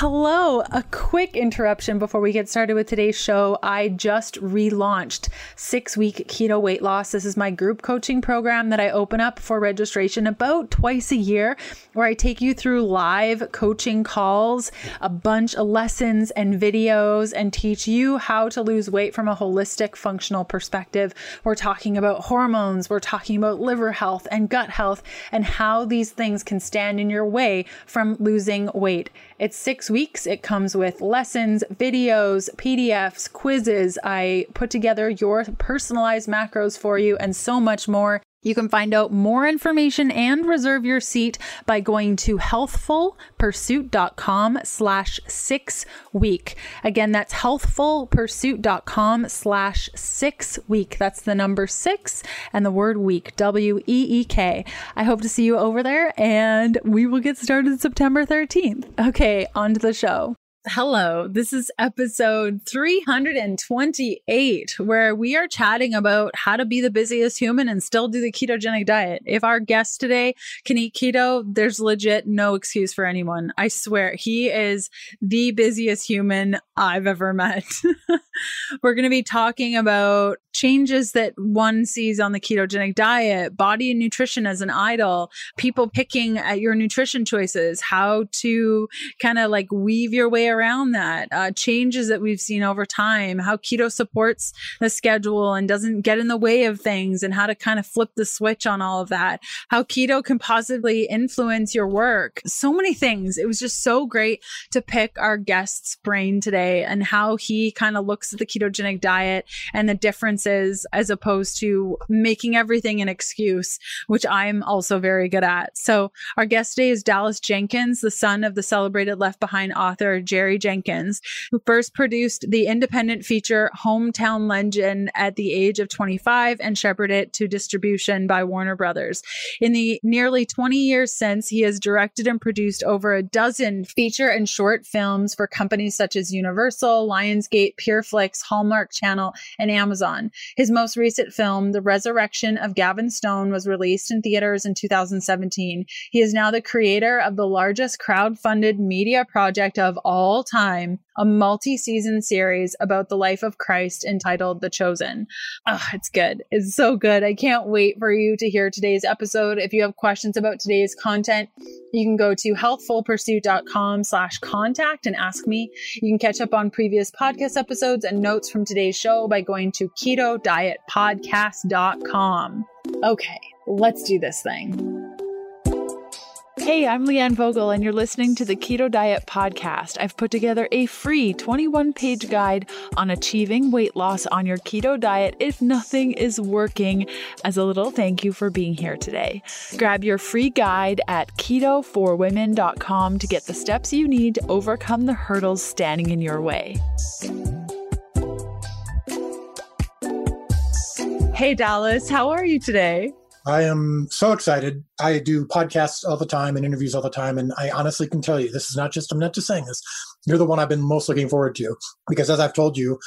Hello, a quick interruption before we get started with today's show. I just relaunched six week keto weight loss. This is my group coaching program that I open up for registration about twice a year, where I take you through live coaching calls, a bunch of lessons and videos, and teach you how to lose weight from a holistic, functional perspective. We're talking about hormones, we're talking about liver health and gut health, and how these things can stand in your way from losing weight. It's six weeks. It comes with lessons, videos, PDFs, quizzes. I put together your personalized macros for you and so much more. You can find out more information and reserve your seat by going to healthfulpursuit.com slash six week. Again, that's healthfulpursuit.com slash six week. That's the number six and the word week, W E E K. I hope to see you over there and we will get started September 13th. Okay, on to the show. Hello, this is episode 328, where we are chatting about how to be the busiest human and still do the ketogenic diet. If our guest today can eat keto, there's legit no excuse for anyone. I swear, he is the busiest human I've ever met. We're going to be talking about changes that one sees on the ketogenic diet, body and nutrition as an idol, people picking at your nutrition choices, how to kind of like weave your way around that, uh, changes that we've seen over time, how keto supports the schedule and doesn't get in the way of things, and how to kind of flip the switch on all of that, how keto can positively influence your work. So many things. It was just so great to pick our guest's brain today and how he kind of looks at the ketogenic diet and the differences as opposed to making everything an excuse, which I'm also very good at. So, our guest today is Dallas Jenkins, the son of the celebrated Left Behind author Jerry. Jerry Jenkins, who first produced the independent feature Hometown Legend at the age of 25 and shepherded it to distribution by Warner Brothers. In the nearly 20 years since, he has directed and produced over a dozen feature and short films for companies such as Universal, Lionsgate, Pureflix, Hallmark Channel, and Amazon. His most recent film, The Resurrection of Gavin Stone, was released in theaters in 2017. He is now the creator of the largest crowd-funded media project of all all time a multi season series about the life of Christ entitled The Chosen. Oh, it's good. It's so good. I can't wait for you to hear today's episode. If you have questions about today's content, you can go to healthfulpursuit.com slash contact and ask me. You can catch up on previous podcast episodes and notes from today's show by going to keto diet podcast.com. Okay, let's do this thing. Hey, I'm Leanne Vogel, and you're listening to the Keto Diet Podcast. I've put together a free 21 page guide on achieving weight loss on your keto diet if nothing is working, as a little thank you for being here today. Grab your free guide at ketoforwomen.com to get the steps you need to overcome the hurdles standing in your way. Hey, Dallas, how are you today? I am so excited. I do podcasts all the time and interviews all the time. And I honestly can tell you, this is not just, I'm not just saying this. You're the one I've been most looking forward to because, as I've told you,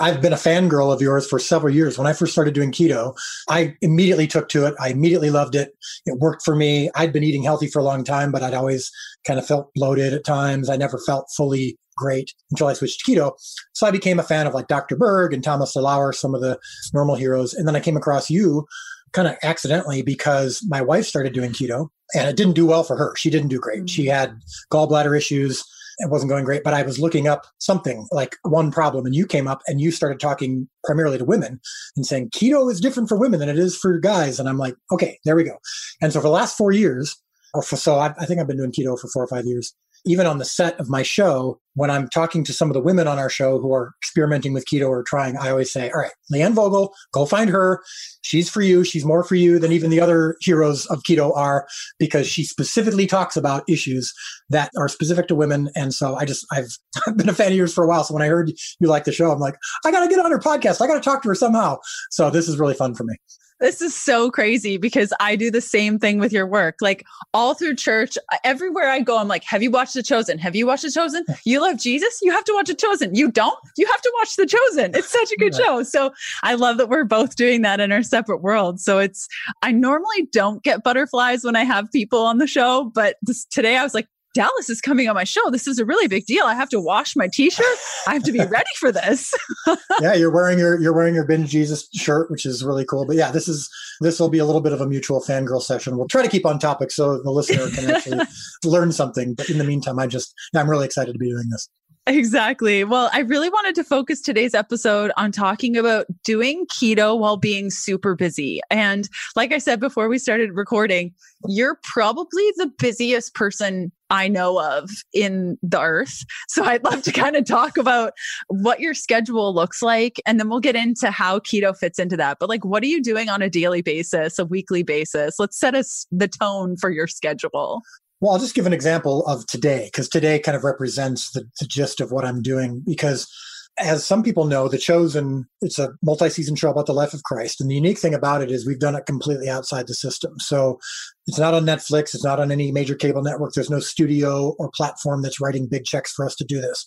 I've been a fangirl of yours for several years. When I first started doing keto, I immediately took to it. I immediately loved it. It worked for me. I'd been eating healthy for a long time, but I'd always kind of felt bloated at times. I never felt fully great until I switched to keto. So I became a fan of like Dr. Berg and Thomas DeLauer, some of the normal heroes. And then I came across you kind of accidentally because my wife started doing keto and it didn't do well for her. She didn't do great. She mm. had gallbladder issues. It wasn't going great, but I was looking up something like one problem and you came up and you started talking primarily to women and saying keto is different for women than it is for guys. And I'm like, okay, there we go. And so for the last four years, or for, so I, I think I've been doing keto for four or five years even on the set of my show, when I'm talking to some of the women on our show who are experimenting with keto or trying, I always say, all right, Leanne Vogel, go find her. She's for you. She's more for you than even the other heroes of keto are because she specifically talks about issues that are specific to women. And so I just, I've, I've been a fan of yours for a while. So when I heard you like the show, I'm like, I got to get on her podcast. I got to talk to her somehow. So this is really fun for me. This is so crazy because I do the same thing with your work. Like all through church, everywhere I go, I'm like, have you watched The Chosen? Have you watched The Chosen? You love Jesus? You have to watch The Chosen. You don't? You have to watch The Chosen. It's such a good yeah. show. So I love that we're both doing that in our separate worlds. So it's, I normally don't get butterflies when I have people on the show, but this, today I was like, Dallas is coming on my show. This is a really big deal. I have to wash my t-shirt. I have to be ready for this. yeah, you're wearing your you're wearing your binge Jesus shirt, which is really cool. But yeah, this is this will be a little bit of a mutual fangirl session. We'll try to keep on topic so the listener can actually learn something. But in the meantime, I just I'm really excited to be doing this. Exactly. Well, I really wanted to focus today's episode on talking about doing keto while being super busy. And like I said before we started recording, you're probably the busiest person I know of in the earth. So I'd love to kind of talk about what your schedule looks like. And then we'll get into how keto fits into that. But like, what are you doing on a daily basis, a weekly basis? Let's set us the tone for your schedule. Well, I'll just give an example of today because today kind of represents the, the gist of what I'm doing. Because as some people know, The Chosen, it's a multi season show about the life of Christ. And the unique thing about it is we've done it completely outside the system. So it's not on Netflix, it's not on any major cable network. There's no studio or platform that's writing big checks for us to do this.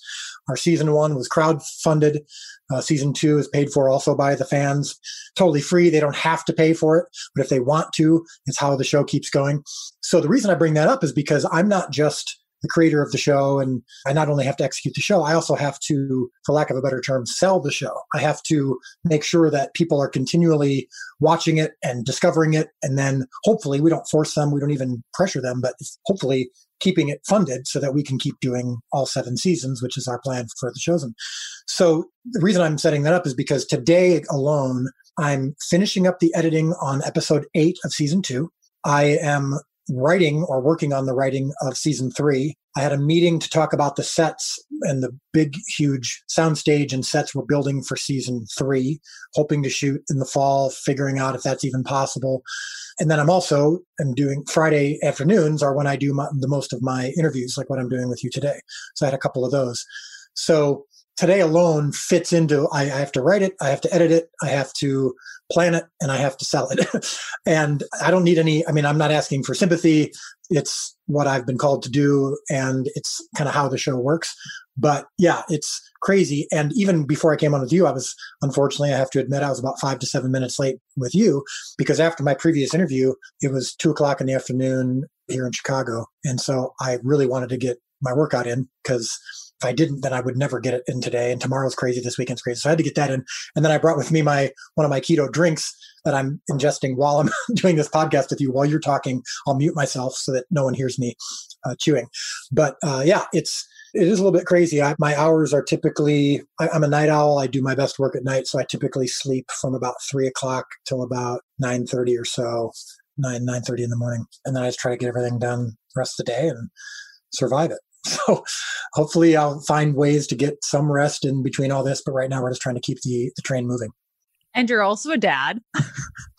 Our season one was crowd funded. Uh, season two is paid for also by the fans, totally free. They don't have to pay for it, but if they want to, it's how the show keeps going. So the reason I bring that up is because I'm not just the creator of the show and I not only have to execute the show, I also have to, for lack of a better term, sell the show. I have to make sure that people are continually watching it and discovering it. And then hopefully we don't force them, we don't even pressure them, but hopefully keeping it funded so that we can keep doing all seven seasons, which is our plan for the chosen. So the reason I'm setting that up is because today alone, I'm finishing up the editing on episode eight of season two. I am writing or working on the writing of season three. I had a meeting to talk about the sets and the big, huge soundstage and sets we're building for season three, hoping to shoot in the fall, figuring out if that's even possible. And then I'm also I'm doing Friday afternoons are when I do my, the most of my interviews, like what I'm doing with you today. So I had a couple of those. So today alone fits into I, have to write it, I have to edit it, I have to plan it, and I have to sell it. and I don't need any, I mean, I'm not asking for sympathy. It's what I've been called to do, and it's kind of how the show works. But yeah, it's crazy. And even before I came on with you, I was unfortunately, I have to admit, I was about five to seven minutes late with you because after my previous interview, it was two o'clock in the afternoon here in Chicago. And so I really wanted to get my workout in because if I didn't, then I would never get it in today. And tomorrow's crazy. This weekend's crazy. So I had to get that in. And then I brought with me my one of my keto drinks that I'm ingesting while I'm doing this podcast with you. While you're talking, I'll mute myself so that no one hears me uh, chewing. But uh, yeah, it's it is a little bit crazy. I, my hours are typically I, I'm a night owl. I do my best work at night, so I typically sleep from about three o'clock till about nine thirty or so, nine nine thirty in the morning, and then I just try to get everything done the rest of the day and survive it. So hopefully I'll find ways to get some rest in between all this. But right now we're just trying to keep the, the train moving. And you're also a dad.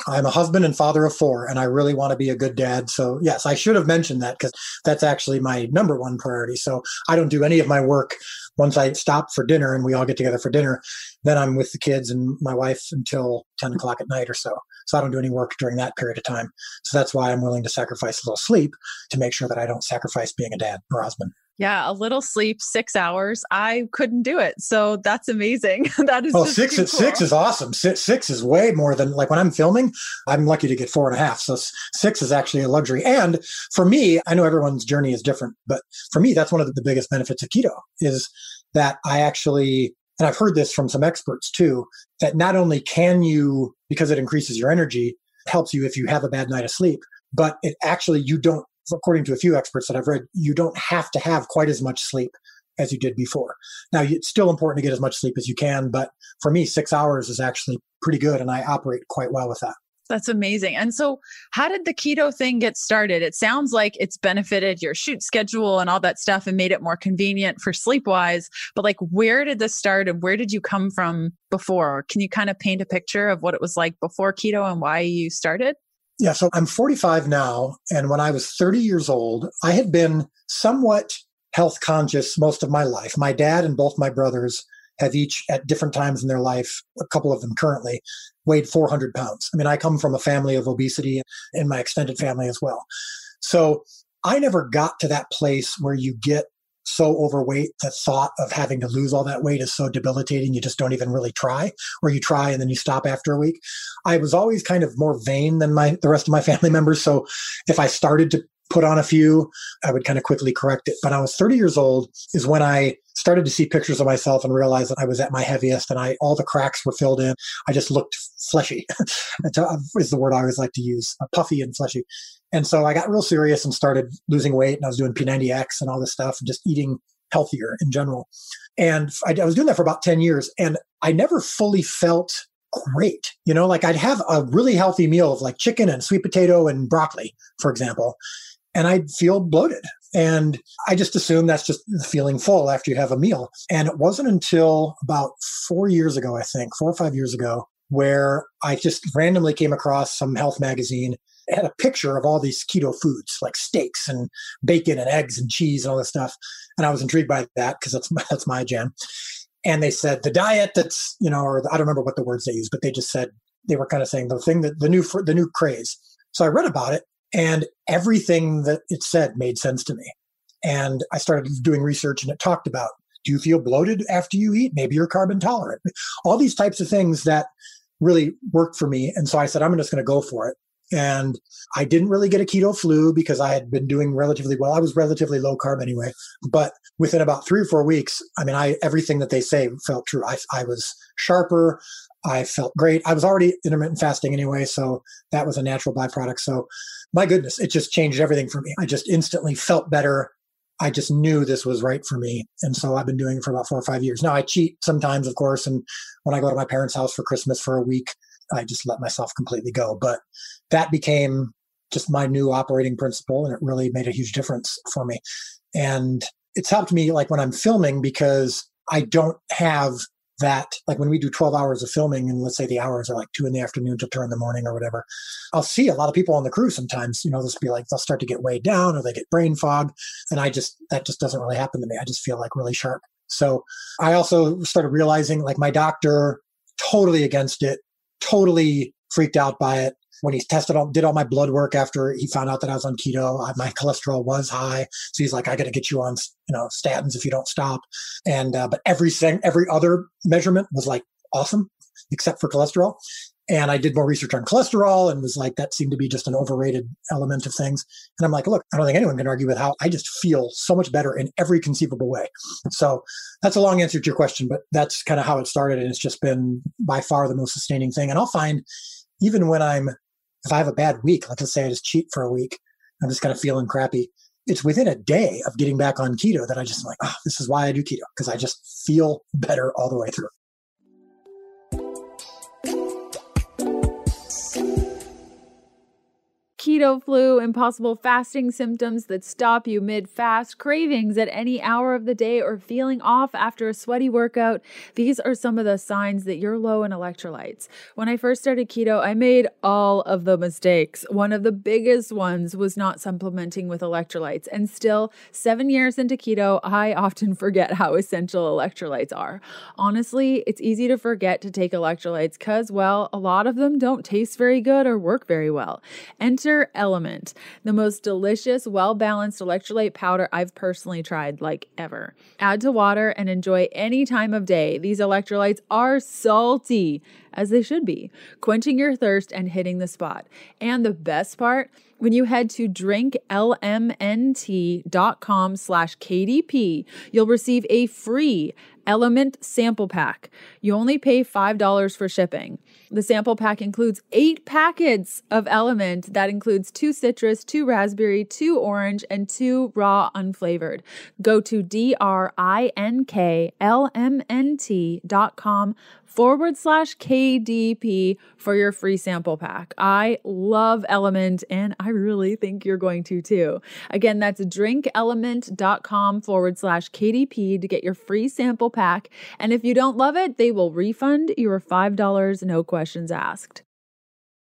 I'm a husband and father of four, and I really want to be a good dad. So, yes, I should have mentioned that because that's actually my number one priority. So, I don't do any of my work once I stop for dinner and we all get together for dinner. Then I'm with the kids and my wife until 10 o'clock at night or so. So, I don't do any work during that period of time. So, that's why I'm willing to sacrifice a little sleep to make sure that I don't sacrifice being a dad or husband. Yeah, a little sleep, six hours. I couldn't do it. So that's amazing. that is oh, well, six. Cool. Six is awesome. Six, six is way more than like when I'm filming. I'm lucky to get four and a half. So six is actually a luxury. And for me, I know everyone's journey is different, but for me, that's one of the biggest benefits of keto is that I actually and I've heard this from some experts too, that not only can you, because it increases your energy, helps you if you have a bad night of sleep, but it actually, you don't according to a few experts that I've read, you don't have to have quite as much sleep as you did before. Now, it's still important to get as much sleep as you can, but for me, six hours is actually pretty good, and I operate quite well with that. That's amazing. And so, how did the keto thing get started? It sounds like it's benefited your shoot schedule and all that stuff and made it more convenient for sleep wise. But, like, where did this start and where did you come from before? Can you kind of paint a picture of what it was like before keto and why you started? Yeah, so I'm 45 now. And when I was 30 years old, I had been somewhat health conscious most of my life. My dad and both my brothers have each, at different times in their life, a couple of them currently, weighed 400 pounds. I mean, I come from a family of obesity in my extended family as well. So I never got to that place where you get so overweight, the thought of having to lose all that weight is so debilitating. You just don't even really try, or you try and then you stop after a week. I was always kind of more vain than my the rest of my family members. So if I started to put on a few, I would kind of quickly correct it. But I was 30 years old is when I started to see pictures of myself and realized that I was at my heaviest and I all the cracks were filled in. I just looked fleshy. is the word I always like to use, uh, puffy and fleshy. And so I got real serious and started losing weight and I was doing P90X and all this stuff and just eating healthier in general. And I, I was doing that for about 10 years and I never fully felt great. You know, like I'd have a really healthy meal of like chicken and sweet potato and broccoli, for example, and I'd feel bloated. And I just assume that's just feeling full after you have a meal. And it wasn't until about four years ago, I think, four or five years ago, where I just randomly came across some health magazine. It had a picture of all these keto foods like steaks and bacon and eggs and cheese and all this stuff. And I was intrigued by that because that's, that's my jam and they said the diet that's you know or i don't remember what the words they used but they just said they were kind of saying the thing that the new the new craze so i read about it and everything that it said made sense to me and i started doing research and it talked about do you feel bloated after you eat maybe you're carb intolerant all these types of things that really worked for me and so i said i'm just going to go for it and I didn't really get a keto flu because I had been doing relatively well. I was relatively low carb anyway. But within about three or four weeks, I mean, I everything that they say felt true. I, I was sharper. I felt great. I was already intermittent fasting anyway, so that was a natural byproduct. So, my goodness, it just changed everything for me. I just instantly felt better. I just knew this was right for me. And so I've been doing it for about four or five years. Now I cheat sometimes, of course. And when I go to my parents' house for Christmas for a week, I just let myself completely go. But that became just my new operating principle and it really made a huge difference for me. And it's helped me like when I'm filming because I don't have that like when we do 12 hours of filming and let's say the hours are like two in the afternoon to two in the morning or whatever i'll see a lot of people on the crew sometimes you know this be like they'll start to get weighed down or they get brain fog and i just that just doesn't really happen to me. I just feel like really sharp. So i also started realizing like my doctor totally against it totally freaked out by it when he tested all, did all my blood work after he found out that I was on keto. I, my cholesterol was high, so he's like, "I got to get you on, you know, statins if you don't stop." And uh, but every every other measurement was like awesome except for cholesterol. And I did more research on cholesterol and was like, that seemed to be just an overrated element of things. And I'm like, look, I don't think anyone can argue with how I just feel so much better in every conceivable way. So that's a long answer to your question, but that's kind of how it started. And it's just been by far the most sustaining thing. And I'll find even when I'm, if I have a bad week, let's just say I just cheat for a week, I'm just kind of feeling crappy. It's within a day of getting back on keto that I just like, oh, this is why I do keto because I just feel better all the way through. Keto flu, impossible fasting symptoms that stop you mid fast, cravings at any hour of the day, or feeling off after a sweaty workout. These are some of the signs that you're low in electrolytes. When I first started keto, I made all of the mistakes. One of the biggest ones was not supplementing with electrolytes. And still, seven years into keto, I often forget how essential electrolytes are. Honestly, it's easy to forget to take electrolytes because, well, a lot of them don't taste very good or work very well. Enter LMNT, the most delicious, well balanced electrolyte powder I've personally tried, like ever. Add to water and enjoy any time of day. These electrolytes are salty, as they should be, quenching your thirst and hitting the spot. And the best part, when you head to drinklmnt.com slash KDP, you'll receive a free LMNT sample pack. You only pay $5 for shipping. The sample pack includes eight packets of LMNT that includes two citrus, two raspberry, two orange, and two raw unflavored. Go to D-R-I-N-K-L-M-N-T.com forward slash KDP for your free sample pack. I love LMNT and I really think you're going to too. Again, that's drinklmnt.com forward slash KDP to get your free sample pack. And if you don't love it, they will refund your $5, no questions asked.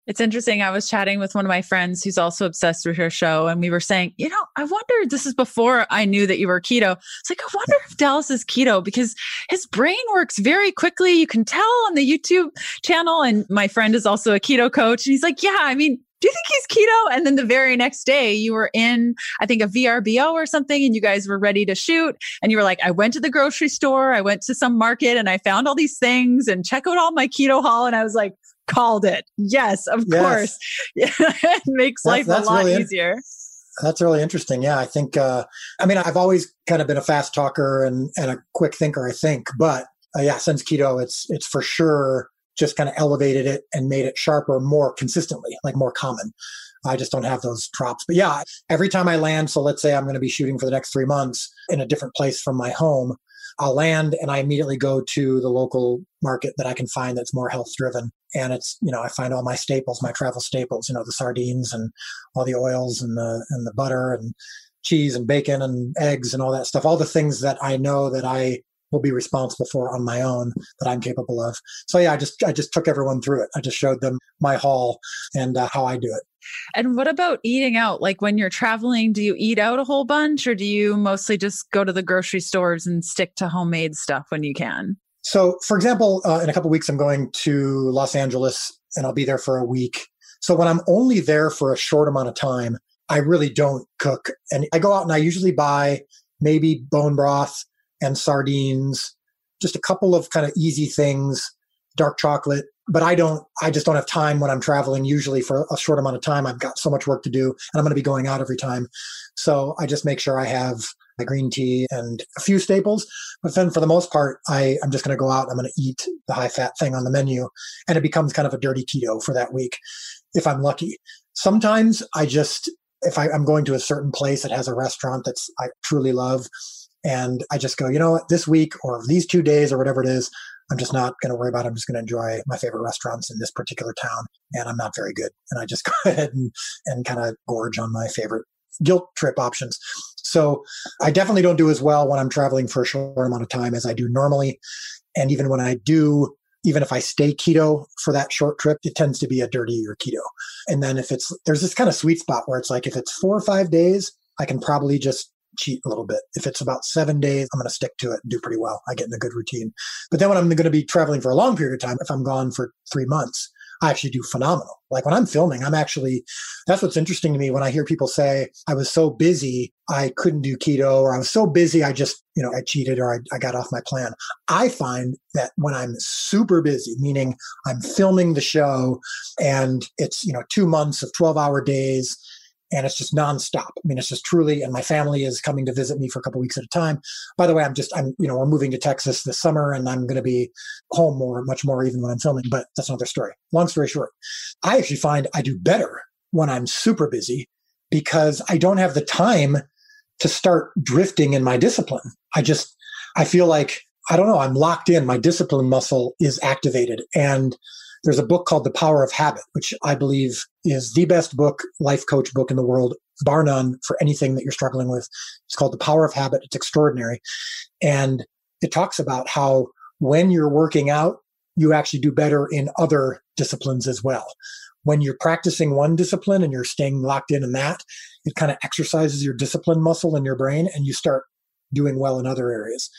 It's interesting. I was chatting with one of my friends who's also obsessed with your show, and we were saying, you know, I wonder, this is before I knew that you were keto. It's like, I wonder if Dallas is keto because his brain works very quickly. You can tell on the YouTube channel. And my friend is also a keto coach. And he's like, yeah, I mean, do you think he's keto? And then the very next day, you were in, I think, a VRBO or something, and you guys were ready to shoot. And you were like, I went to the grocery store, I went to some market, and I found all these things and check out all my keto haul. And I was like, called it. Yes, of yes. course. it makes that's, life that's a lot really easier. That's really interesting. Yeah, I think. Uh, I mean, I've always kind of been a fast talker and and a quick thinker. I think, but uh, yeah, since keto, it's it's for sure just kind of elevated it and made it sharper more consistently, like more common. I just don't have those drops. But yeah, every time I land, so let's say I'm going to be shooting for the next three months in a different place from my home, I'll land and I immediately go to the local market that I can find that's more health driven. And it's, you know, I find all my staples, my travel staples, you know, the sardines and all the oils and the, and the butter and cheese and bacon and eggs and all that stuff, all the things that I know that I will be responsible for on my own that I'm capable of. So yeah, I just I just took everyone through it. I just showed them my haul and uh, how I do it. And what about eating out? Like when you're traveling, do you eat out a whole bunch or do you mostly just go to the grocery stores and stick to homemade stuff when you can? So, for example, uh, in a couple weeks, I'm going to Los Angeles and I'll be there for a week. So, when I'm only there for a short amount of time, I really don't cook. And I go out and I usually buy maybe bone broth and sardines, just a couple of kind of easy things, dark chocolate. But I don't, I just don't have time when I'm traveling, usually for a short amount of time. I've got so much work to do and I'm going to be going out every time. So I just make sure I have my green tea and a few staples. But then for the most part, I, I'm just going to go out. I'm going to eat the high fat thing on the menu and it becomes kind of a dirty keto for that week if I'm lucky. Sometimes I just, if I, I'm going to a certain place that has a restaurant that's I truly love, and I just go, you know what, this week or these two days or whatever it is, I'm just not going to worry about it. I'm just going to enjoy my favorite restaurants in this particular town. And I'm not very good. And I just go ahead and, and kind of gorge on my favorite guilt trip options. So I definitely don't do as well when I'm traveling for a short amount of time as I do normally. And even when I do, even if I stay keto for that short trip, it tends to be a dirty or keto. And then if it's, there's this kind of sweet spot where it's like, if it's four or five days, I can probably just cheat a little bit. If it's about seven days, I'm going to stick to it and do pretty well. I get in a good routine. But then when I'm going to be traveling for a long period of time, if I'm gone for three months, I actually do phenomenal. Like when I'm filming, I'm actually, that's what's interesting to me when I hear people say, I was so busy, I couldn't do keto, or I was so busy, I just, you know, I cheated or I, I got off my plan. I find that when I'm super busy, meaning I'm filming the show and it's, you know, two months of 12 hour days, and it's just nonstop. I mean, it's just truly, and my family is coming to visit me for a couple weeks at a time. By the way, I'm just, I'm, you know, we're moving to Texas this summer and I'm going to be home more, much more even when I'm filming, but that's another story. Long story short, I actually find I do better when I'm super busy because I don't have the time to start drifting in my discipline. I just, I feel like, I don't know, I'm locked in. My discipline muscle is activated and there's a book called The Power of Habit, which I believe is the best book, life coach book in the world, bar none, for anything that you're struggling with. It's called The Power of Habit. It's extraordinary. And it talks about how when you're working out, you actually do better in other disciplines as well. When you're practicing one discipline and you're staying locked in in that, it kind of exercises your discipline muscle in your brain and you start doing well in other areas.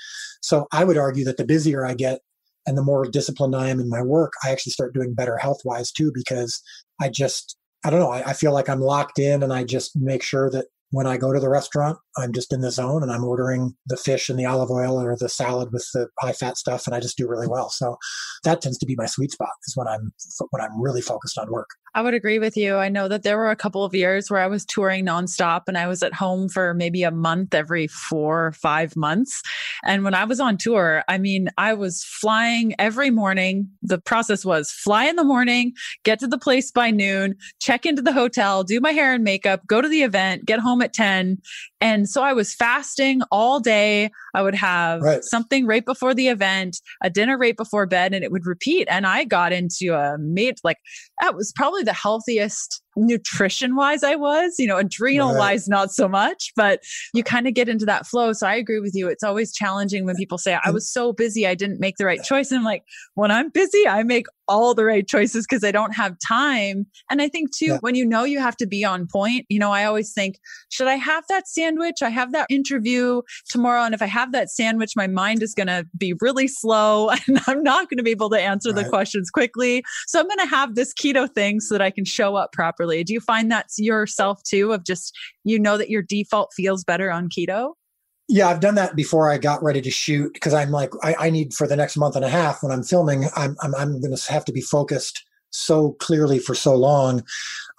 So I would argue that the busier I get, and the more disciplined I am in my work, I actually start doing better health wise too, because I just, I don't know, I, I, feel like I'm locked in and I just make sure that when I go to the restaurant, I'm just in the zone and I'm ordering the fish and the olive oil or the salad with the high fat stuff and I just do really well. So that tends to be my sweet spot is when I'm when I'm really focused on work. I would agree with you. I know that there were a couple of years where I was touring nonstop and I was at home for maybe a month every four or five months. And when I was on tour, I mean, I was flying every morning. The process was fly in the morning, get to the place by noon, check into the hotel, do my hair and makeup, go to the event, get home at 10. And so I was fasting all day. I would have right. something right before the event, a dinner right before bed, and it would repeat. And I got into a mate, like that was probably the healthiest nutrition wise I was, you know, adrenal wise, right. not so much, but you kind of get into that flow. So I agree with you. It's always challenging when people say, I mm-hmm. was so busy, I didn't make the right choice. And I'm like, when I'm busy, I make all the right choices because I don't have time. And I think too, yeah. when you know you have to be on point, you know, I always think, should I have that sandwich? I have that interview tomorrow. And if I have that sandwich, my mind is going to be really slow and I'm not going to be able to answer right. the questions quickly. So I'm going to have this keto thing so that I can show up properly. Do you find that's yourself too, of just, you know, that your default feels better on keto? Yeah, I've done that before I got ready to shoot because I'm like, I, I, need for the next month and a half when I'm filming, I'm, I'm, I'm going to have to be focused so clearly for so long.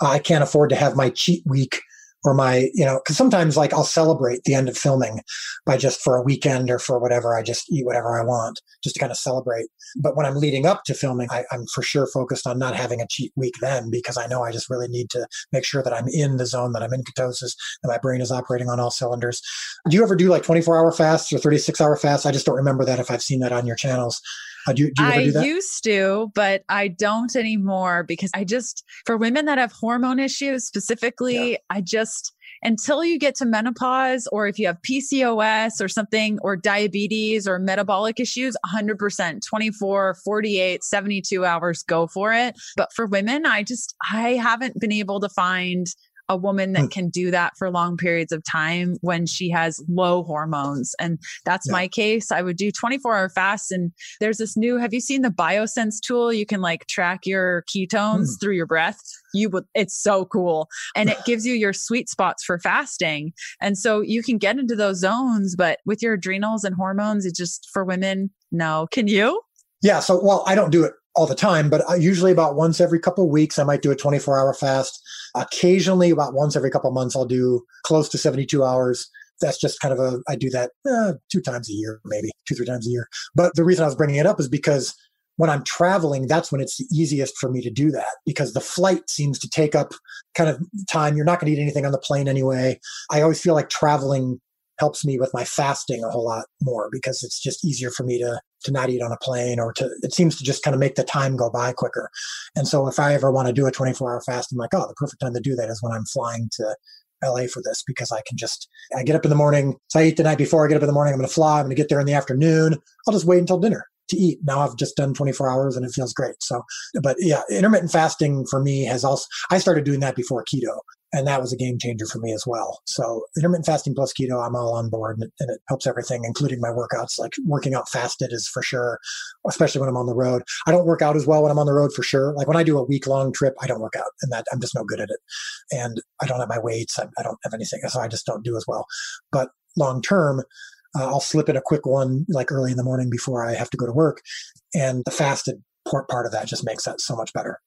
I can't afford to have my cheat week or my, you know, because sometimes like I'll celebrate the end of filming by just for a weekend or for whatever, I just eat whatever I want just to kind of celebrate. But when I'm leading up to filming, I, I'm for sure focused on not having a cheat week then because I know I just really need to make sure that I'm in the zone, that I'm in ketosis, that my brain is operating on all cylinders. Do you ever do like 24 hour fasts or 36 hour fasts? I just don't remember that if I've seen that on your channels. Uh, do, do I do used to, but I don't anymore because I just, for women that have hormone issues specifically, yeah. I just, until you get to menopause or if you have PCOS or something or diabetes or metabolic issues, 100%, 24, 48, 72 hours, go for it. But for women, I just, I haven't been able to find a woman that hmm. can do that for long periods of time when she has low hormones. And that's yeah. my case. I would do 24 hour fasts. And there's this new, have you seen the Biosense tool? You can like track your ketones mm. through your breath. You would, it's so cool. And it gives you your sweet spots for fasting. And so you can get into those zones, but with your adrenals and hormones, it's just for women, no. Can you? Yeah. So, well, I don't do it all the time, but usually about once every couple of weeks, I might do a 24 hour fast. Occasionally, about once every couple months, I'll do close to 72 hours. That's just kind of a, I do that uh, two times a year, maybe two, three times a year. But the reason I was bringing it up is because when I'm traveling, that's when it's the easiest for me to do that because the flight seems to take up kind of time. You're not going to eat anything on the plane anyway. I always feel like traveling helps me with my fasting a whole lot more because it's just easier for me to to not eat on a plane or to it seems to just kind of make the time go by quicker. And so if I ever want to do a 24 hour fast, I'm like, oh, the perfect time to do that is when I'm flying to LA for this because I can just I get up in the morning. So I eat the night before I get up in the morning. I'm going to fly. I'm going to get there in the afternoon. I'll just wait until dinner to eat. Now I've just done 24 hours and it feels great. So, but yeah, intermittent fasting for me has also, I started doing that before keto and that was a game changer for me as well. So intermittent fasting plus keto, I'm all on board and it, and it, helps everything, including my workouts. Like working out fasted is for sure, especially when I'm on the road. I don't work out as well when I'm on the road for sure. Like when I do a week long trip, I don't work out and that I'm just no good at it. And I don't have my weights. I, I don't have anything. So I just don't do as well. But long term, uh, I'll slip in a quick one like early in the morning before I have to go to work. And the fasted part of that just makes that so much better.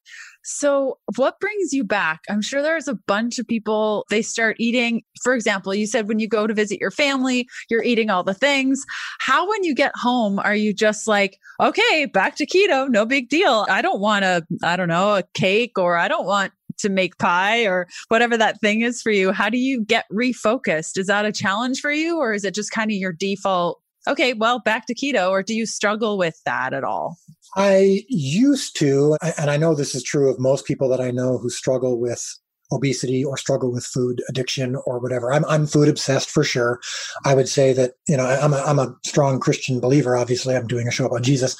So, what brings you back? I'm sure there's a bunch of people, they start eating. For example, you said when you go to visit your family, you're eating all the things. How, when you get home, are you just like, okay, back to keto, no big deal? I don't want a, I don't know, a cake or I don't want to make pie or whatever that thing is for you. How do you get refocused? Is that a challenge for you or is it just kind of your default? Okay, well, back to keto, or do you struggle with that at all? I used to, and I know this is true of most people that I know who struggle with obesity or struggle with food addiction or whatever. I'm, I'm food obsessed for sure. I would say that, you know, I'm a, I'm a strong Christian believer. Obviously, I'm doing a show about Jesus.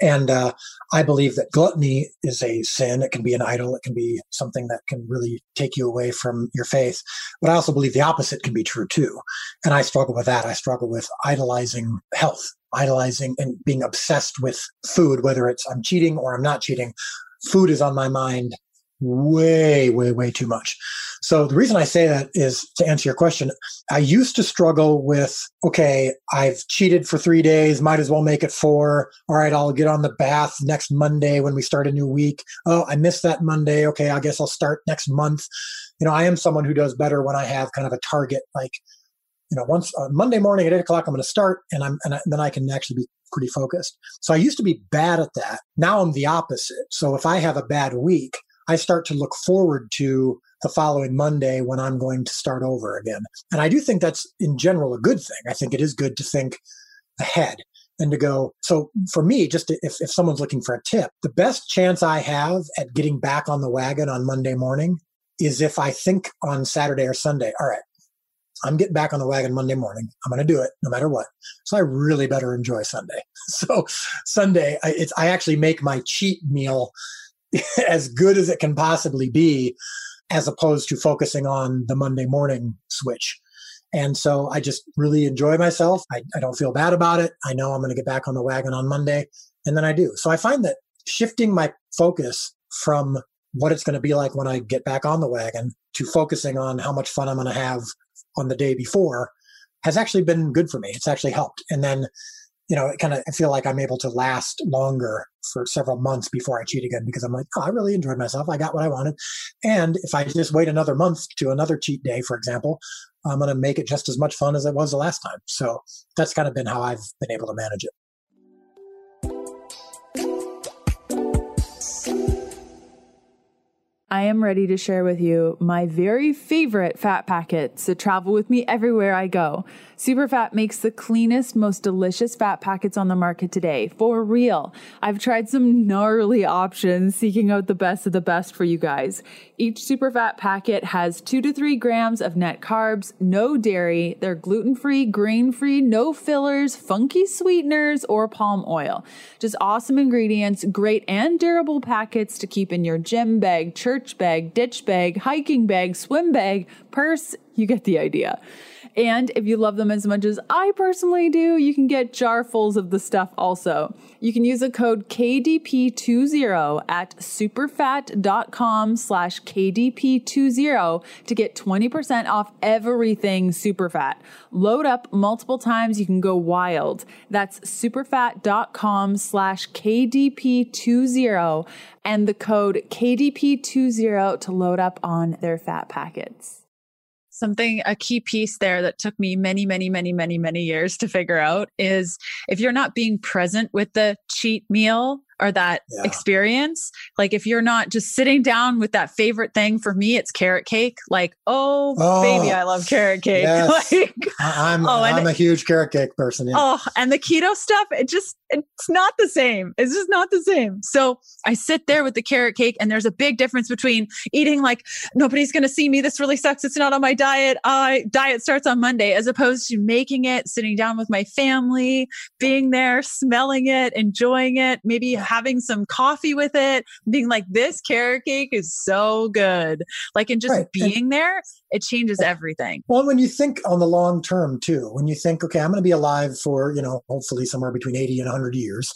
And uh, I believe that gluttony is a sin. It can be an idol. It can be something that can really take you away from your faith. But I also believe the opposite can be true too. And I struggle with that. I struggle with idolizing health idolizing and being obsessed with food, whether it's I'm cheating or I'm not cheating. Food is on my mind way, way, way too much. So the reason I say that is to answer your question. I used to struggle with, okay, I've cheated for three days, might as well make it four. All right, I'll get on the bath next Monday when we start a new week. Oh, I missed that Monday. Okay, I guess I'll start next month. You know, I am someone who does better when I have kind of a target, like you know, once uh, Monday morning at eight o'clock, I'm going to start, and I'm and, I, then I can actually be pretty focused. So I used to be bad at that. Now I'm the opposite. So if I have a bad week, I start to look forward to the following Monday when I'm going to start over again. And I do think that's in general a good thing. I think it is good to think ahead and to go. So for me, just if, if someone's looking for a tip, the best chance I have at getting back on the wagon on Monday morning is if I think on Saturday or Sunday, all right, I'm getting back on the wagon Monday morning. I'm going to do it no matter what. So I really better enjoy Sunday. So Sunday, I, it's, I actually make my cheat meal as good as it can possibly be, as opposed to focusing on the Monday morning switch. And so I just really enjoy myself. I, I don't feel bad about it. I know I'm going to get back on the wagon on Monday, and then I do. So I find that shifting my focus from what it's going to be like when I get back on the wagon to focusing on how much fun I'm going to have on the day before has actually been good for me. It's actually helped. And then you know, it kind of feel like I'm able to last longer for several months before I cheat again because I'm like, oh, I really enjoyed myself. I got what I wanted. And if I just wait another month to another cheat day, for example, I'm going to make it just as much fun as it was the last time. So that's kind of been how I've been able to manage it. I am ready to share with you my very favorite fat packets that travel with me everywhere I go. Superfat makes the cleanest, most delicious fat packets on the market today. For real. I've tried some gnarly options seeking out the best of the best for you guys. Each Superfat packet has two to three grams of net carbs, no dairy. They're gluten free, grain free, no fillers, funky sweeteners, or palm oil. Just awesome ingredients, great and durable packets to keep in your gym bag, church bag, ditch bag, hiking bag, swim bag, purse. You get the idea. And if you love them as much as I personally do, you can get jarfuls of the stuff also. You can use the code KDP20 at superfat.com slash KDP20 to get 20% off everything superfat. Load up multiple times, you can go wild. That's superfat.com slash KDP20 and the code KDP20 to load up on their fat packets something a key piece there that took me many many many many many years to figure out is if you're not being present with the cheat meal or that yeah. experience. Like if you're not just sitting down with that favorite thing, for me, it's carrot cake. Like, oh, oh baby, I love carrot cake. Yes. like, I'm oh, I'm a huge carrot cake person. Yeah. Oh, and the keto stuff, it just it's not the same. It's just not the same. So I sit there with the carrot cake, and there's a big difference between eating like nobody's gonna see me. This really sucks. It's not on my diet. Uh, diet starts on Monday, as opposed to making it, sitting down with my family, being there, smelling it, enjoying it, maybe having some coffee with it, being like, this carrot cake is so good. Like, and just right. being and, there, it changes everything. Well, when you think on the long term too, when you think, okay, I'm going to be alive for, you know, hopefully somewhere between 80 and 100 years.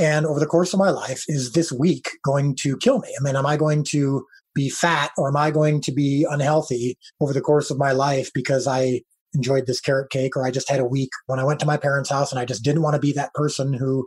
And over the course of my life, is this week going to kill me? I mean, am I going to be fat or am I going to be unhealthy over the course of my life because I enjoyed this carrot cake or I just had a week when I went to my parents' house and I just didn't want to be that person who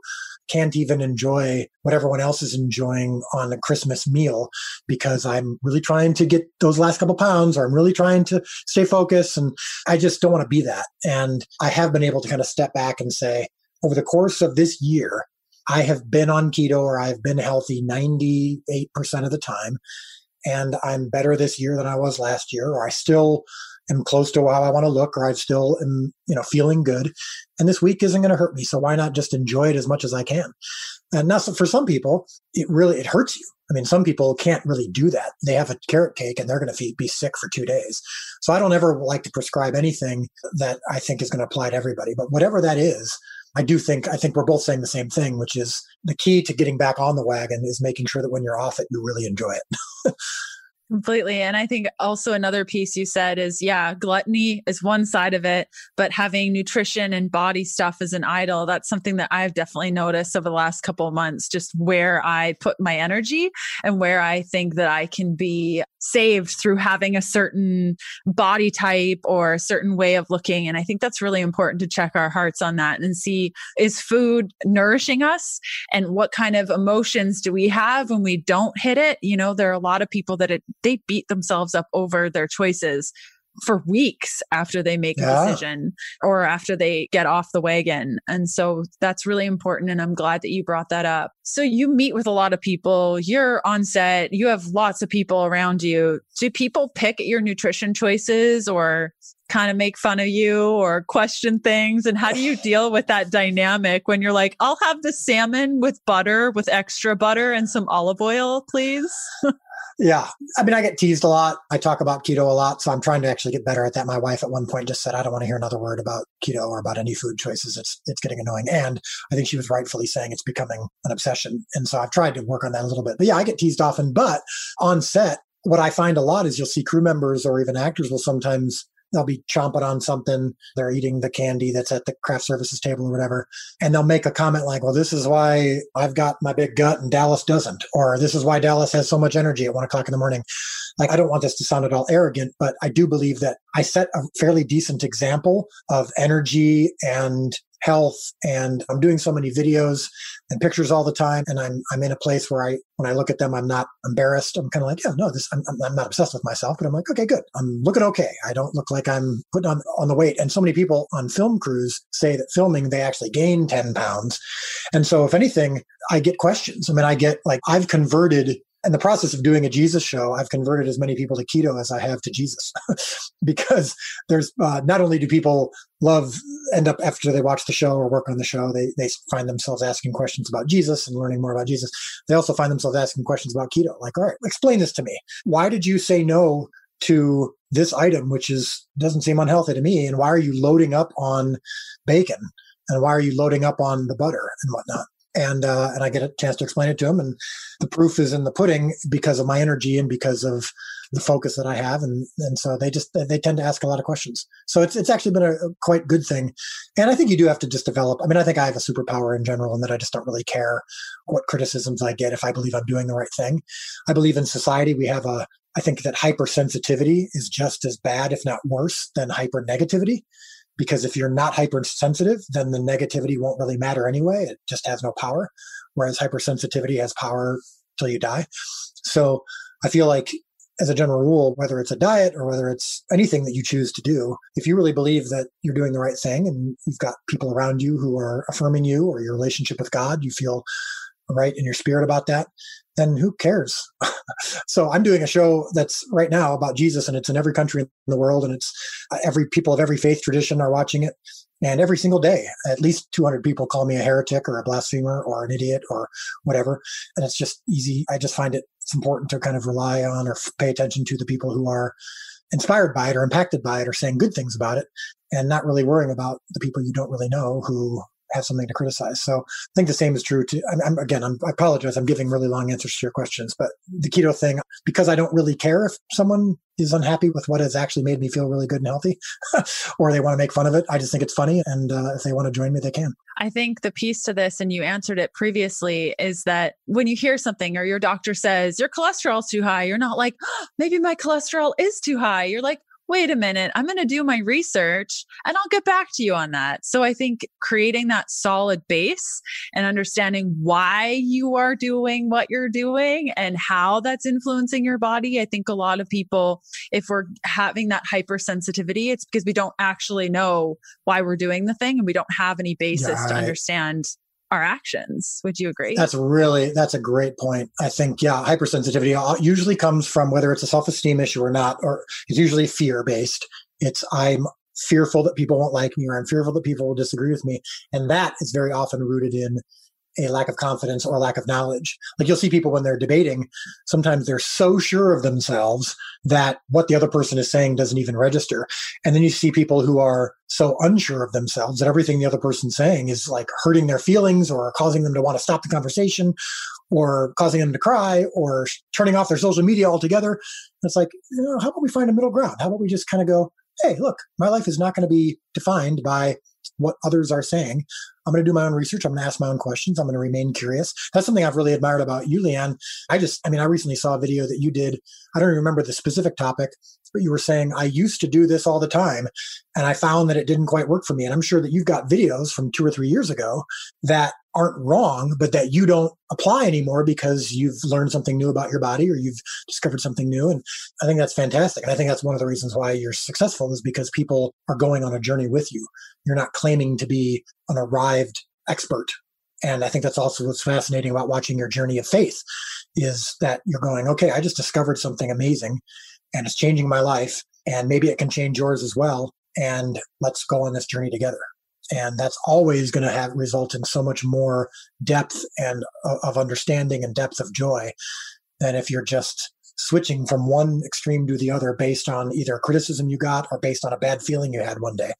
can't even enjoy what everyone else is enjoying on the Christmas meal because I'm really trying to get those last couple pounds or I'm really trying to stay focused. And I just don't want to be that. And I have been able to kind of step back and say, over the course of this year, I have been on keto or I've been healthy 98% of the time. And I'm better this year than I was last year, or I still am close to how I want to look, or I still am, you know, feeling good. And this week isn't going to hurt me. So why not just enjoy it as much as I can? And now for some people, it really, it hurts you. I mean, some people can't really do that. They have a carrot cake and they're going to be sick for two days. So I don't ever like to prescribe anything that I think is going to apply to everybody. But whatever that is, I do think I think we're both saying the same thing, which is the key to getting back on the wagon is making sure that when you're off it, you really enjoy it. Completely. And I think also another piece you said is yeah, gluttony is one side of it, but having nutrition and body stuff as an idol, that's something that I've definitely noticed over the last couple of months, just where I put my energy and where I think that I can be saved through having a certain body type or a certain way of looking. And I think that's really important to check our hearts on that and see is food nourishing us and what kind of emotions do we have when we don't hit it? You know, there are a lot of people that it, they beat themselves up over their choices for weeks after they make yeah. a decision or after they get off the wagon. And so that's really important. And I'm glad that you brought that up. So you meet with a lot of people, you're on set, you have lots of people around you. Do people pick at your nutrition choices or kind of make fun of you or question things? And how do you deal with that dynamic when you're like, I'll have the salmon with butter, with extra butter and some olive oil, please? Yeah. I mean, I get teased a lot. I talk about keto a lot. So I'm trying to actually get better at that. My wife at one point just said, I don't want to hear another word about keto or about any food choices. It's, it's getting annoying. And I think she was rightfully saying it's becoming an obsession. And so I've tried to work on that a little bit. But yeah, I get teased often. But on set, what I find a lot is you'll see crew members or even actors will sometimes they'll be chomping on something. They're eating the candy that's at the craft services table or whatever. And they'll make a comment like, well, this is why I've got my big gut and Dallas doesn't. Or this is why Dallas has so much energy at one o'clock in the morning. Like, I don't want this to sound at all arrogant, but I do believe that I set a fairly decent example of energy and health and I'm doing so many videos and pictures all the time. And I'm, I'm in a place where I, when I look at them, I'm not embarrassed. I'm kind of like, yeah, no, this, I'm, I'm not obsessed with myself, but I'm like, okay, good. I'm looking okay. I don't look like I'm putting on, on the weight. And so many people on film crews say that filming, they actually gain 10 pounds. And so if anything, I get questions. I mean, I get like, I've converted in the process of doing a Jesus show, I've converted as many people to keto as I have to Jesus, because there's uh, not only do people love end up after they watch the show or work on the show, they they find themselves asking questions about Jesus and learning more about Jesus. They also find themselves asking questions about keto, like, all right, explain this to me. Why did you say no to this item, which is doesn't seem unhealthy to me, and why are you loading up on bacon? And why are you loading up on the butter and whatnot? And uh, and I get a chance to explain it to him. And the proof is in the pudding because of my energy and because of the focus that I have. And and so they just they tend to ask a lot of questions. So it's it's actually been a, a quite good thing. And I think you do have to just develop. I mean, I think I have a superpower in general, and that I just don't really care what criticisms I get if I believe I'm doing the right thing. I believe in society we have a I think that hypersensitivity is just as bad, if not worse, than hyper negativity because if you're not hypersensitive, then the negativity won't really matter anyway. It just has no power. Whereas hypersensitivity has power till you die. So I feel like as a general rule, whether it's a diet or whether it's anything that you choose to do, if you really believe that you're doing the right thing and you've got people around you who are affirming you or your relationship with God, you feel right in your spirit about that, then who cares? so I'm doing a show that's right now about Jesus and it's in every country in the world and it's uh, every people of every faith tradition are watching it. And every single day, at least 200 people call me a heretic or a blasphemer or an idiot or whatever. And it's just easy. I just find it, it's important to kind of rely on or pay attention to the people who are inspired by it or impacted by it or saying good things about it and not really worrying about the people you don't really know who have something to criticize. So I think the same is true to, I'm, I'm, again, I'm, I apologize. I'm giving really long answers to your questions, but the keto thing, because I don't really care if someone is unhappy with what has actually made me feel really good and healthy, or they want to make fun of it. I just think it's funny. And uh, if they want to join me, they can. I think the piece to this, and you answered it previously, is that when you hear something or your doctor says your cholesterol's too high, you're not like, oh, maybe my cholesterol is too high. You're like, wait a minute, I'm going to do my research and I'll get back to you on that. So I think creating that solid base and understanding why you are doing what you're doing and how that's influencing your body. I think a lot of people, if we're having that hypersensitivity, it's because we don't actually know why we're doing the thing and we don't have any basis to understand our actions. Would you agree? That's really that's a great point. I think yeah, hypersensitivity usually comes from whether it's a self-esteem issue or not, or it's usually fear based. It's I'm fearful that people won't like me or I'm fearful that people will disagree with me, and that is very often rooted in a lack of confidence or lack of knowledge. Like you'll see people when they're debating, sometimes they're so sure of themselves that what the other person is saying doesn't even register. And then you see people who are so unsure of themselves that everything the other person's saying is like hurting their feelings or causing them to want to stop the conversation or causing them to cry or turning off their social media altogether. It's like, you know, how about we find a middle ground? How about we just kind of go, hey, look, my life is not going to be defined by what others are saying. I'm going to do my own research. I'm going to ask my own questions. I'm going to remain curious. That's something I've really admired about you, Leanne. I just, I mean, I recently saw a video that you did. I don't remember the specific topic, but you were saying, I used to do this all the time and I found that it didn't quite work for me. And I'm sure that you've got videos from two or three years ago that aren't wrong, but that you don't apply anymore because you've learned something new about your body or you've discovered something new. And I think that's fantastic. And I think that's one of the reasons why you're successful is because people are going on a journey with you. You're not claiming to be an arrived expert. And I think that's also what's fascinating about watching your journey of faith is that you're going, okay, I just discovered something amazing and it's changing my life. And maybe it can change yours as well. And let's go on this journey together and that's always going to have result in so much more depth and uh, of understanding and depth of joy than if you're just switching from one extreme to the other based on either criticism you got or based on a bad feeling you had one day.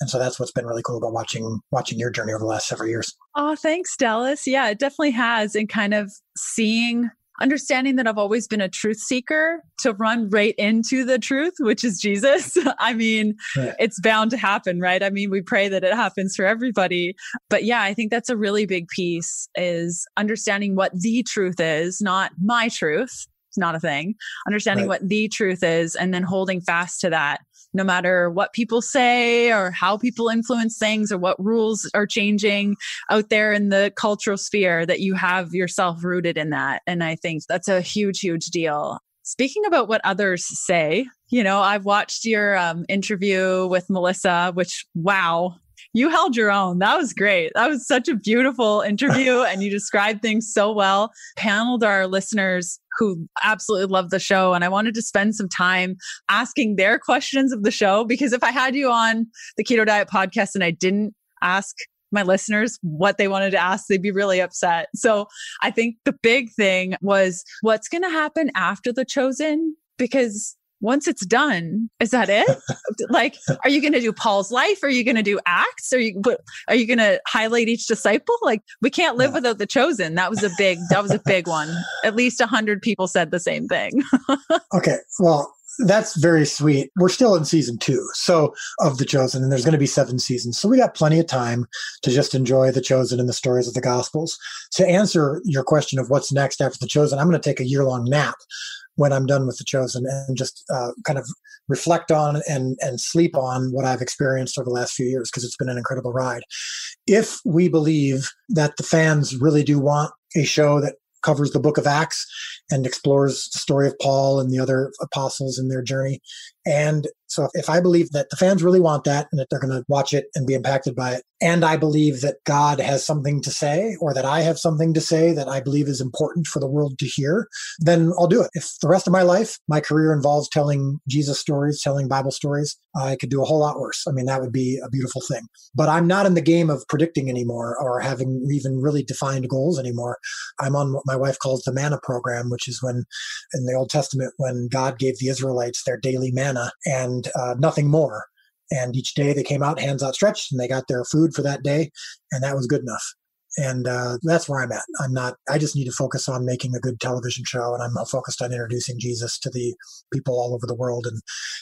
And so that's what's been really cool about watching watching your journey over the last several years. Oh, thanks, Dallas. Yeah, it definitely has. And kind of seeing understanding that I've always been a truth seeker to run right into the truth, which is Jesus. I mean, right. it's bound to happen, right? I mean, we pray that it happens for everybody. But yeah, I think that's a really big piece is understanding what the truth is, not my truth. Not a thing. Understanding right. what the truth is and then holding fast to that no matter what people say or how people influence things or what rules are changing out there in the cultural sphere, that you have yourself rooted in that. And I think that's a huge, huge deal. Speaking about what others say, you know, I've watched your um, interview with Melissa, which, wow, you held your own. That was great. That was such a beautiful interview and you described things so well. Paneled our listeners who absolutely love the show. And I wanted to spend some time asking their questions of the show because if I had you on the Keto Diet podcast and I didn't ask my listeners what they wanted to ask, they'd be really upset. So I think the big thing was what's going to happen after the chosen? Because once it's done, is that it? like, are you going to do Paul's life? Are you going to do Acts? Are you are you going to highlight each disciple? Like, we can't live yeah. without the chosen. That was a big that was a big one. At least a hundred people said the same thing. okay, well, that's very sweet. We're still in season two, so of the chosen, and there's going to be seven seasons. So we got plenty of time to just enjoy the chosen and the stories of the gospels. To answer your question of what's next after the chosen, I'm going to take a year long nap when I'm done with the chosen and just uh, kind of reflect on and and sleep on what I've experienced over the last few years because it's been an incredible ride. If we believe that the fans really do want a show that covers the book of Acts and explores the story of Paul and the other apostles and their journey. And so if I believe that the fans really want that and that they're going to watch it and be impacted by it, and I believe that God has something to say or that I have something to say that I believe is important for the world to hear, then I'll do it. If the rest of my life, my career involves telling Jesus stories, telling Bible stories, I could do a whole lot worse. I mean, that would be a beautiful thing. But I'm not in the game of predicting anymore or having even really defined goals anymore. I'm on what my wife calls the manna program, which is when in the Old Testament, when God gave the Israelites their daily manna and uh, nothing more. And each day they came out, hands outstretched, and they got their food for that day, and that was good enough. And uh, that's where I'm at. I'm not. I just need to focus on making a good television show, and I'm focused on introducing Jesus to the people all over the world. And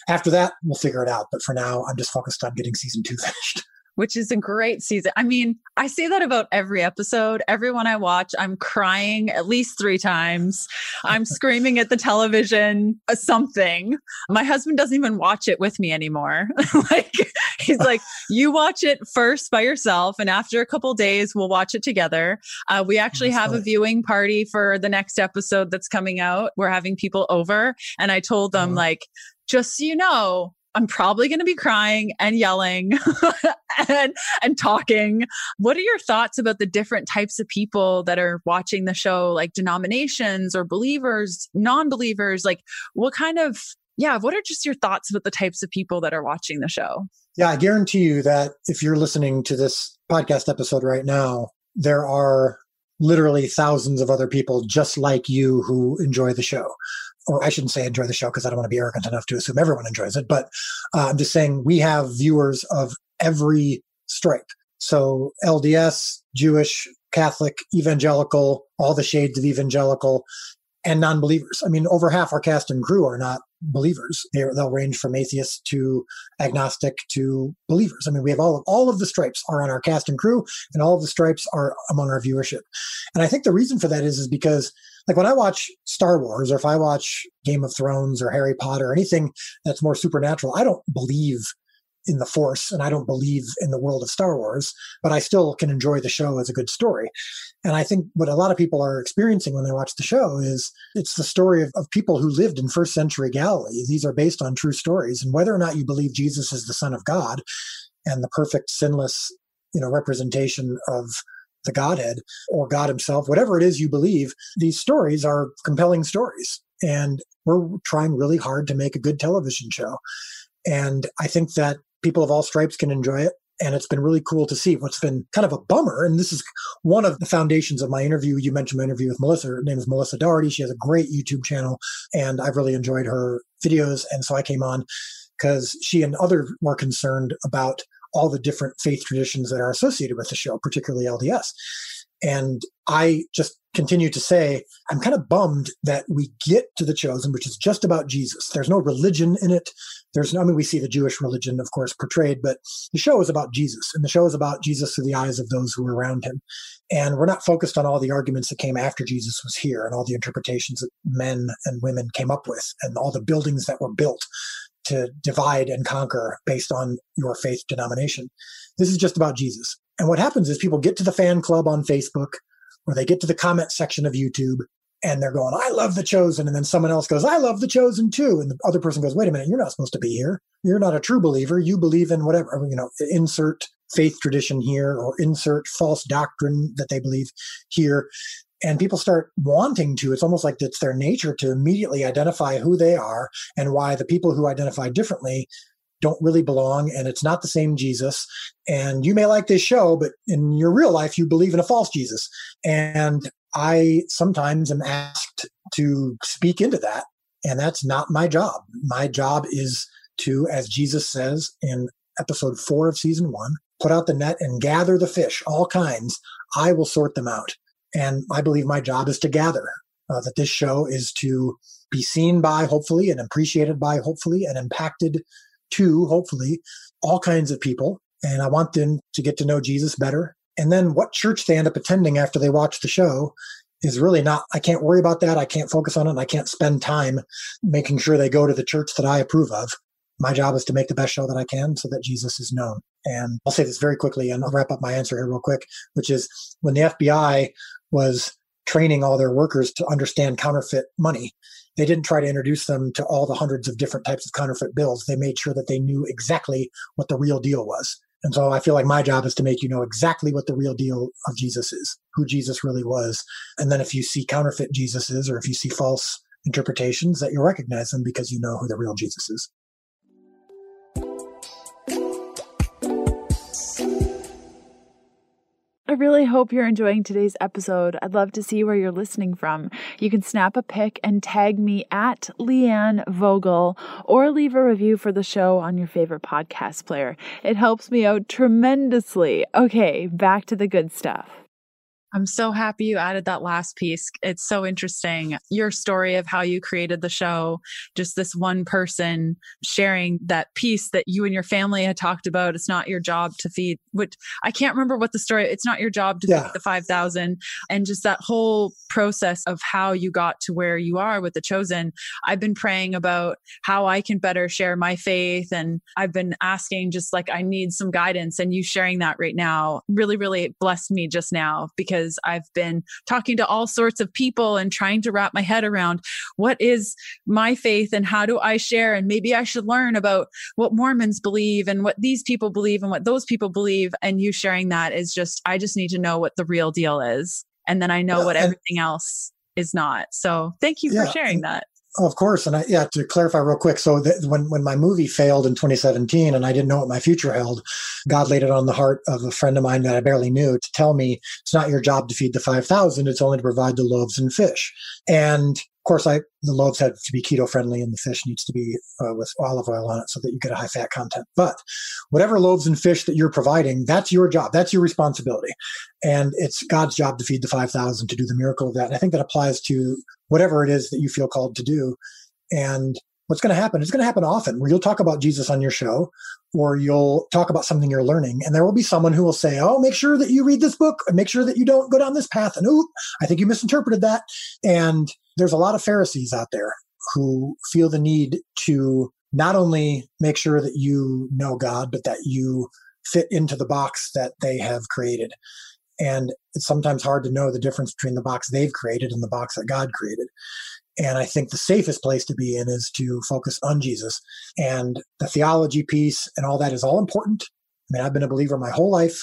after that, we'll figure it out. But for now, I'm just focused on getting season two finished which is a great season. I mean, I say that about every episode. Everyone I watch, I'm crying at least three times. I'm screaming at the television, uh, something. My husband doesn't even watch it with me anymore. like, he's like, you watch it first by yourself. And after a couple days, we'll watch it together. Uh, we actually that's have funny. a viewing party for the next episode that's coming out. We're having people over. And I told them, mm-hmm. like, just so you know, I'm probably going to be crying and yelling and and talking. What are your thoughts about the different types of people that are watching the show like denominations or believers, non-believers? Like what kind of yeah, what are just your thoughts about the types of people that are watching the show? Yeah, I guarantee you that if you're listening to this podcast episode right now, there are literally thousands of other people just like you who enjoy the show or I shouldn't say enjoy the show because I don't want to be arrogant enough to assume everyone enjoys it, but uh, I'm just saying we have viewers of every stripe. So LDS, Jewish, Catholic, evangelical, all the shades of evangelical, and non believers. I mean, over half our cast and crew are not believers. they will range from atheists to agnostic to believers. I mean, we have all of, all of the stripes are on our cast and crew, and all of the stripes are among our viewership. And I think the reason for that is, is because like when I watch Star Wars or if I watch Game of Thrones or Harry Potter or anything that's more supernatural, I don't believe in the Force and I don't believe in the world of Star Wars, but I still can enjoy the show as a good story. And I think what a lot of people are experiencing when they watch the show is it's the story of, of people who lived in first century Galilee. These are based on true stories. And whether or not you believe Jesus is the Son of God and the perfect, sinless, you know, representation of the Godhead or God Himself, whatever it is you believe, these stories are compelling stories. And we're trying really hard to make a good television show. And I think that people of all stripes can enjoy it. And it's been really cool to see what's been kind of a bummer. And this is one of the foundations of my interview. You mentioned my interview with Melissa. Her name is Melissa Dougherty. She has a great YouTube channel, and I've really enjoyed her videos. And so I came on because she and others were concerned about all the different faith traditions that are associated with the show, particularly LDS. And I just continue to say, I'm kind of bummed that we get to the chosen, which is just about Jesus. There's no religion in it. There's no, I mean, we see the Jewish religion, of course, portrayed, but the show is about Jesus. And the show is about Jesus through the eyes of those who were around him. And we're not focused on all the arguments that came after Jesus was here and all the interpretations that men and women came up with and all the buildings that were built to divide and conquer based on your faith denomination. This is just about Jesus. And what happens is people get to the fan club on Facebook or they get to the comment section of YouTube and they're going, I love the chosen. And then someone else goes, I love the chosen too. And the other person goes, wait a minute, you're not supposed to be here. You're not a true believer. You believe in whatever, you know, insert faith tradition here or insert false doctrine that they believe here. And people start wanting to, it's almost like it's their nature to immediately identify who they are and why the people who identify differently don't really belong and it's not the same Jesus. And you may like this show, but in your real life, you believe in a false Jesus. And I sometimes am asked to speak into that. And that's not my job. My job is to, as Jesus says in episode four of season one, put out the net and gather the fish, all kinds. I will sort them out. And I believe my job is to gather, uh, that this show is to be seen by, hopefully, and appreciated by, hopefully, and impacted to, hopefully, all kinds of people. And I want them to get to know Jesus better. And then what church they end up attending after they watch the show is really not, I can't worry about that. I can't focus on it. And I can't spend time making sure they go to the church that I approve of. My job is to make the best show that I can so that Jesus is known. And I'll say this very quickly and I'll wrap up my answer here real quick, which is when the FBI was training all their workers to understand counterfeit money, they didn't try to introduce them to all the hundreds of different types of counterfeit bills. They made sure that they knew exactly what the real deal was. And so I feel like my job is to make you know exactly what the real deal of Jesus is, who Jesus really was. And then if you see counterfeit Jesuses or if you see false interpretations, that you recognize them because you know who the real Jesus is. I really hope you're enjoying today's episode. I'd love to see where you're listening from. You can snap a pic and tag me at Leanne Vogel or leave a review for the show on your favorite podcast player. It helps me out tremendously. Okay, back to the good stuff. I'm so happy you added that last piece. It's so interesting. Your story of how you created the show, just this one person sharing that piece that you and your family had talked about. It's not your job to feed, which I can't remember what the story, it's not your job to yeah. feed the 5,000. And just that whole process of how you got to where you are with the chosen. I've been praying about how I can better share my faith. And I've been asking just like, I need some guidance. And you sharing that right now really, really blessed me just now because because I've been talking to all sorts of people and trying to wrap my head around what is my faith and how do I share? And maybe I should learn about what Mormons believe and what these people believe and what those people believe. And you sharing that is just, I just need to know what the real deal is. And then I know what everything else is not. So thank you for sharing that. Oh, of course, and I, yeah, to clarify real quick. So when when my movie failed in 2017, and I didn't know what my future held, God laid it on the heart of a friend of mine that I barely knew to tell me it's not your job to feed the 5,000; it's only to provide the loaves and fish. And course, I the loaves have to be keto friendly, and the fish needs to be uh, with olive oil on it so that you get a high fat content. But whatever loaves and fish that you're providing, that's your job. That's your responsibility, and it's God's job to feed the five thousand to do the miracle of that. And I think that applies to whatever it is that you feel called to do. And what's going to happen? It's going to happen often where you'll talk about Jesus on your show or you'll talk about something you're learning. And there will be someone who will say, Oh, make sure that you read this book and make sure that you don't go down this path. And oh, I think you misinterpreted that. And there's a lot of Pharisees out there who feel the need to not only make sure that you know God, but that you fit into the box that they have created. And it's sometimes hard to know the difference between the box they've created and the box that God created. And I think the safest place to be in is to focus on Jesus. And the theology piece and all that is all important. I mean, I've been a believer my whole life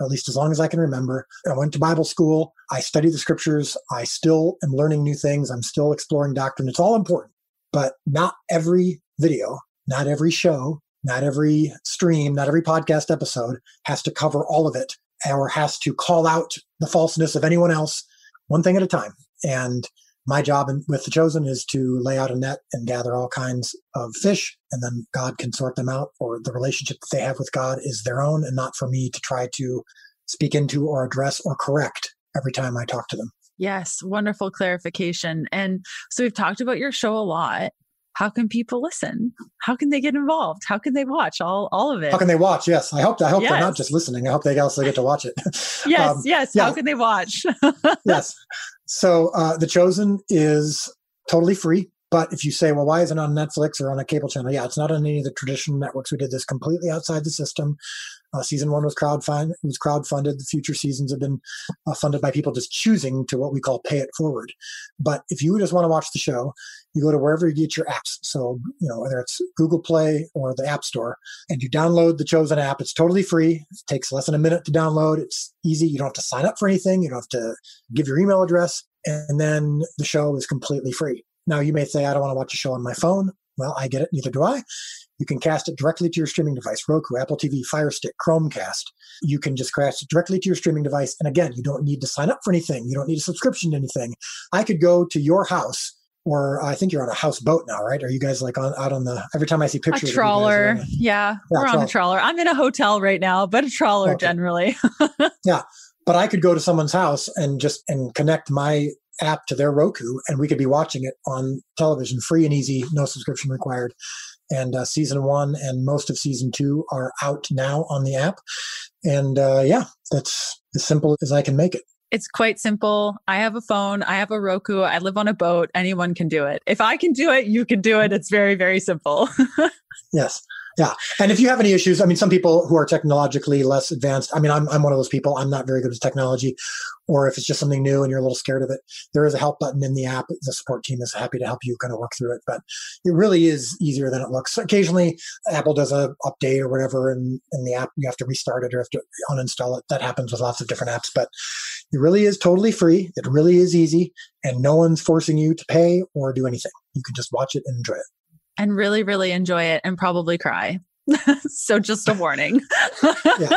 at least as long as I can remember. I went to Bible school. I studied the scriptures. I still am learning new things. I'm still exploring doctrine. It's all important, but not every video, not every show, not every stream, not every podcast episode has to cover all of it or has to call out the falseness of anyone else one thing at a time. And my job with the chosen is to lay out a net and gather all kinds of fish and then god can sort them out or the relationship that they have with god is their own and not for me to try to speak into or address or correct every time i talk to them. Yes wonderful clarification. And so we've talked about your show a lot how can people listen? How can they get involved? How can they watch all all of it? How can they watch? Yes i hope i hope yes. they're not just listening. I hope they also get to watch it. Yes um, yes. Yeah. how can they watch? Yes. So uh, the chosen is totally free But if you say, well, why isn't it on Netflix or on a cable channel? Yeah, it's not on any of the traditional networks. We did this completely outside the system. Uh, season one was crowdfund. Was crowdfunded. The future seasons have been uh, funded by people just choosing to what we call pay it forward. But if you just want to watch the show, you go to wherever you get your apps. So you know whether it's Google Play or the App Store, and you download the chosen app. It's totally free. It takes less than a minute to download. It's easy. You don't have to sign up for anything. You don't have to give your email address, and then the show is completely free. Now you may say, I don't want to watch a show on my phone. Well, I get it. Neither do I. You can cast it directly to your streaming device Roku, Apple TV, Fire Stick, Chromecast. You can just cast it directly to your streaming device. And again, you don't need to sign up for anything. You don't need a subscription to anything. I could go to your house or uh, I think you're on a houseboat now, right? Are you guys like on out on the every time I see pictures? A trawler. A, yeah, yeah, we're on a trawler. I'm in a hotel right now, but a trawler okay. generally. yeah. But I could go to someone's house and just and connect my app to their Roku and we could be watching it on television free and easy, no subscription required and uh, season one and most of season two are out now on the app. And uh, yeah, that's as simple as I can make it. It's quite simple. I have a phone. I have a Roku. I live on a boat. Anyone can do it. If I can do it, you can do it. It's very, very simple. yes. Yeah. And if you have any issues, I mean, some people who are technologically less advanced, I mean, I'm, I'm one of those people. I'm not very good with technology. Or if it's just something new and you're a little scared of it, there is a help button in the app. The support team is happy to help you kind of work through it. But it really is easier than it looks. Occasionally, Apple does a update or whatever, and in the app, you have to restart it or have to uninstall it. That happens with lots of different apps. But it really is totally free. It really is easy. And no one's forcing you to pay or do anything. You can just watch it and enjoy it and really, really enjoy it and probably cry. so just a warning. yeah.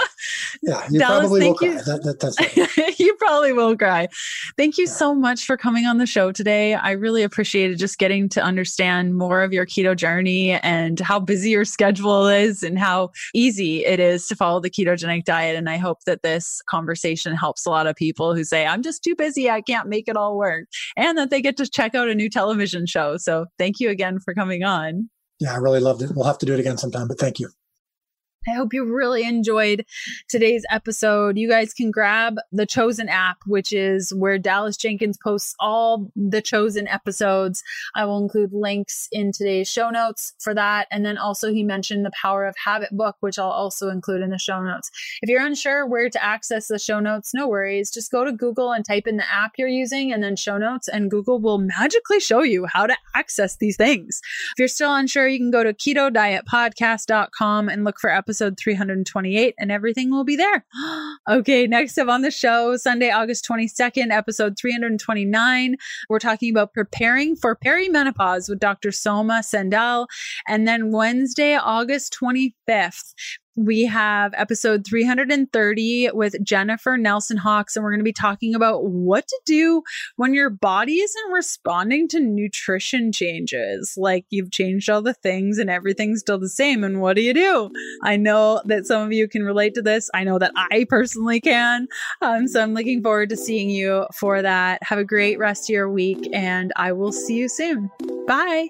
Yeah. You Dallas, probably will cry. You. That, that, that's right. you probably will cry. Thank you yeah. so much for coming on the show today. I really appreciated just getting to understand more of your keto journey and how busy your schedule is and how easy it is to follow the ketogenic diet. And I hope that this conversation helps a lot of people who say, I'm just too busy. I can't make it all work. And that they get to check out a new television show. So thank you again for coming on. Yeah, I really loved it. We'll have to do it again sometime, but thank you. I hope you really enjoyed today's episode. You guys can grab the Chosen app, which is where Dallas Jenkins posts all the Chosen episodes. I will include links in today's show notes for that. And then also, he mentioned the Power of Habit book, which I'll also include in the show notes. If you're unsure where to access the show notes, no worries. Just go to Google and type in the app you're using and then show notes, and Google will magically show you how to access these things. If you're still unsure, you can go to keto diet ketodietpodcast.com and look for episodes episode 328, and everything will be there. okay, next up on the show, Sunday, August 22nd, episode 329. We're talking about preparing for perimenopause with Dr. Soma Mandal. And then Wednesday, August 25th, we have episode 330 with Jennifer Nelson Hawks, and we're going to be talking about what to do when your body isn't responding to nutrition changes. Like you've changed all the things and everything's still the same. And what do you do? I know that some of you can relate to this. I know that I personally can. Um, so I'm looking forward to seeing you for that. Have a great rest of your week, and I will see you soon. Bye.